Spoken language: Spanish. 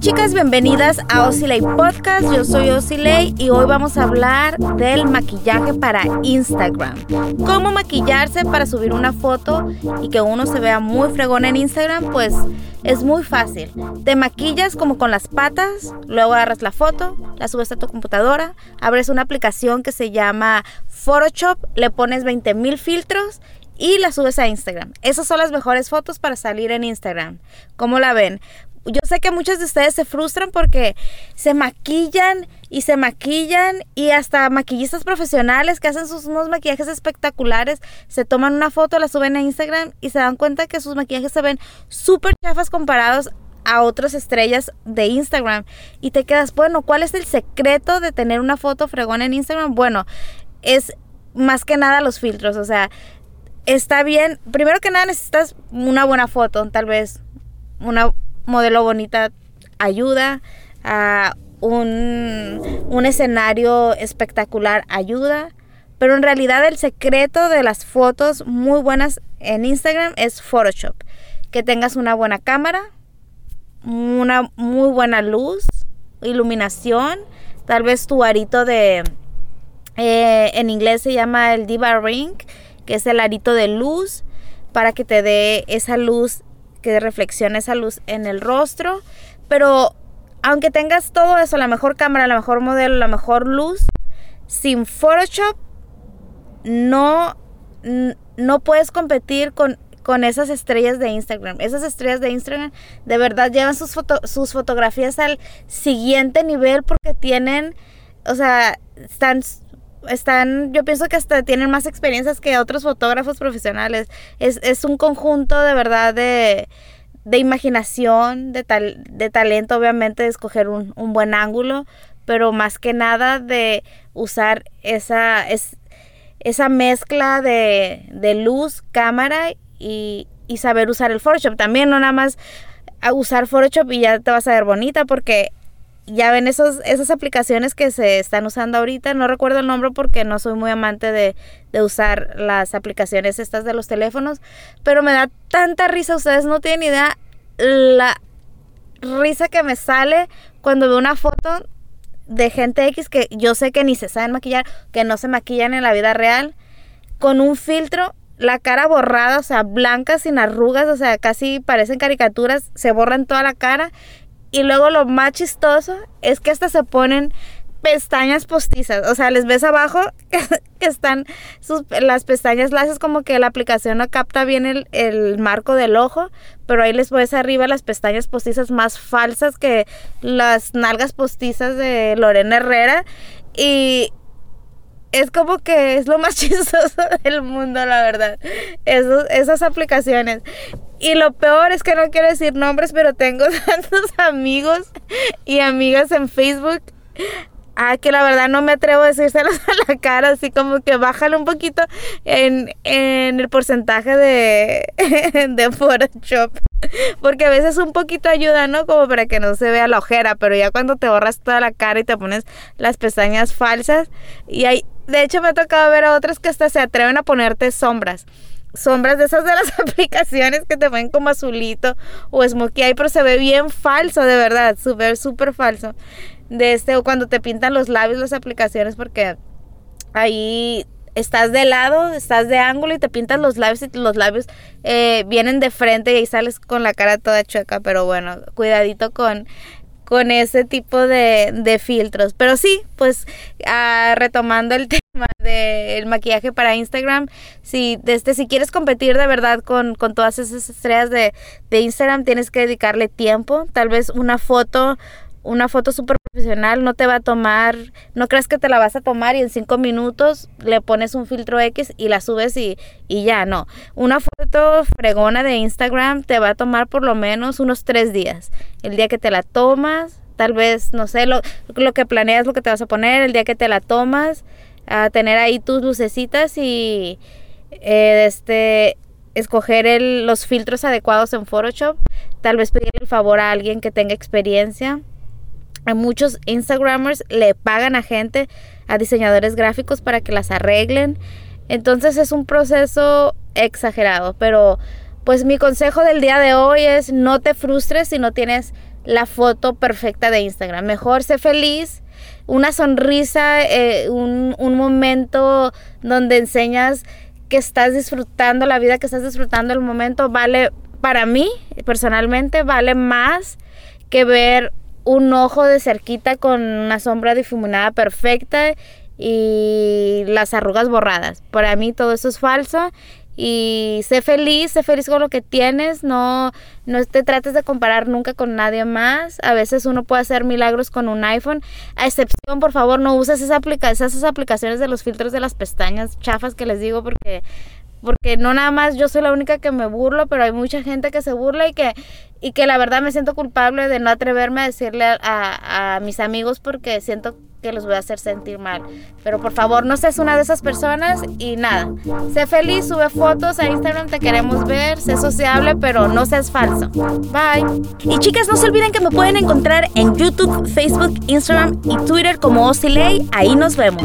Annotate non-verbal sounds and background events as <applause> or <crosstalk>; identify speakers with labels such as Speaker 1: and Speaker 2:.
Speaker 1: Chicas, bienvenidas a Osilei Podcast. Yo soy Osilei y hoy vamos a hablar del maquillaje para Instagram. Cómo maquillarse para subir una foto y que uno se vea muy fregón en Instagram, pues es muy fácil. Te maquillas como con las patas, luego agarras la foto, la subes a tu computadora, abres una aplicación que se llama Photoshop, le pones 20 mil filtros y la subes a Instagram. Esas son las mejores fotos para salir en Instagram. ¿Cómo la ven? Yo sé que muchos de ustedes se frustran porque se maquillan y se maquillan y hasta maquillistas profesionales que hacen sus unos maquillajes espectaculares se toman una foto, la suben a Instagram y se dan cuenta que sus maquillajes se ven súper chafas comparados a otras estrellas de Instagram y te quedas, bueno, ¿cuál es el secreto de tener una foto fregona en Instagram? Bueno, es más que nada los filtros, o sea, está bien. Primero que nada necesitas una buena foto, tal vez una modelo bonita ayuda, a un, un escenario espectacular ayuda. Pero en realidad el secreto de las fotos muy buenas en Instagram es Photoshop. Que tengas una buena cámara, una muy buena luz, iluminación, tal vez tu arito de... Eh, en inglés se llama el Diva Ring, que es el arito de luz para que te dé esa luz, que reflexione esa luz en el rostro. Pero aunque tengas todo eso, la mejor cámara, la mejor modelo, la mejor luz, sin Photoshop no, no puedes competir con, con esas estrellas de Instagram. Esas estrellas de Instagram de verdad llevan sus, sus fotografías al siguiente nivel porque tienen, o sea, están están, yo pienso que hasta tienen más experiencias que otros fotógrafos profesionales. Es, es un conjunto de verdad de, de imaginación, de, tal, de talento, obviamente, de escoger un, un, buen ángulo, pero más que nada de usar esa, es, esa mezcla de, de luz, cámara y, y saber usar el Photoshop. También no nada más usar Photoshop y ya te vas a ver bonita porque ya ven esos, esas aplicaciones que se están usando ahorita. No recuerdo el nombre porque no soy muy amante de, de, usar las aplicaciones estas de los teléfonos. Pero me da tanta risa. Ustedes no tienen idea la risa que me sale cuando veo una foto de gente X que yo sé que ni se saben maquillar, que no se maquillan en la vida real, con un filtro, la cara borrada, o sea, blanca, sin arrugas, o sea, casi parecen caricaturas, se borran toda la cara y luego lo más chistoso es que hasta se ponen pestañas postizas. O sea, les ves abajo <laughs> que están las pestañas, las es como que la aplicación no capta bien el, marco del ojo, pero ahí les ves arriba las pestañas postizas más falsas que las nalgas postizas de Lorena Herrera. Y es como que es lo más <laughs> chistoso del mundo, la verdad. Esas aplicaciones. Y lo peor es que no quiero decir nombres, pero tengo <laughs> tantos amigos y amigas en Facebook. Ah, que la verdad no me atrevo a decírselos <laughs> a la cara, así como que bájale un poquito en, en el porcentaje de, <laughs> de Photoshop. Porque a veces un poquito ayuda, ¿no? Como para que no se vea la ojera, pero ya cuando te borras toda la cara y te pones las pestañas falsas, y hay, de hecho me ha tocado ver a otras que hasta se atreven a ponerte sombras sombras de esas de las <laughs> aplicaciones que te ven como azulito o smokey eye, pero se ve bien falso, de verdad, súper, súper falso. De este, o cuando te pintan los labios las aplicaciones, porque ahí estás de lado, estás de ángulo y te pintas los labios y los labios eh, vienen de frente y ahí sales con la cara toda chueca, pero bueno, cuidadito con con ese tipo de, de filtros. Pero sí, pues uh, retomando el <laughs> tema del maquillaje para Instagram, si, desde, si quieres competir de verdad con, con todas esas estrellas de, de Instagram, tienes que dedicarle tiempo. Tal vez una foto una foto súper profesional no te va a tomar, no crees que te la vas a tomar y en cinco minutos le pones un filtro X y la subes y, y ya, no. Una foto fregona de Instagram te va a tomar por lo menos unos tres días. El día que te la tomas, tal vez, no sé, lo, lo que planeas, lo que te vas a poner, el día que te la tomas, a tener ahí tus lucecitas y eh, este escoger el, los filtros adecuados en Photoshop, tal vez pedir el favor a alguien que tenga experiencia muchos Instagramers le pagan a gente, a diseñadores gráficos para que las arreglen. Entonces es un proceso exagerado, pero pues mi consejo del día de hoy es no te frustres si no tienes la foto perfecta de Instagram. Mejor sé feliz, una sonrisa, eh, un, un momento donde enseñas que estás disfrutando la vida, que estás disfrutando el momento, vale para mí personalmente, vale más que ver un ojo de cerquita con una sombra difuminada perfecta y las arrugas borradas. Para mí todo eso es falso y sé feliz, sé feliz con lo que tienes, no, no te trates de comparar nunca con nadie más. A veces uno puede hacer milagros con un iPhone. A excepción, por favor, no uses esas, aplicaciones de los filtros de las pestañas chafas que les digo porque porque no nada más yo soy la única que me burlo, pero hay mucha gente que se burla y que, y que la verdad me siento culpable de no atreverme a decirle a, a mis amigos porque siento que los voy a hacer sentir mal. Pero por favor, no seas una de esas personas y nada. Sé feliz, sube fotos a Instagram, te queremos ver, sé sociable, pero no seas falso. Bye. Y chicas, no se olviden que me pueden encontrar en YouTube, Facebook, Instagram y Twitter como Osiley. Ahí nos vemos.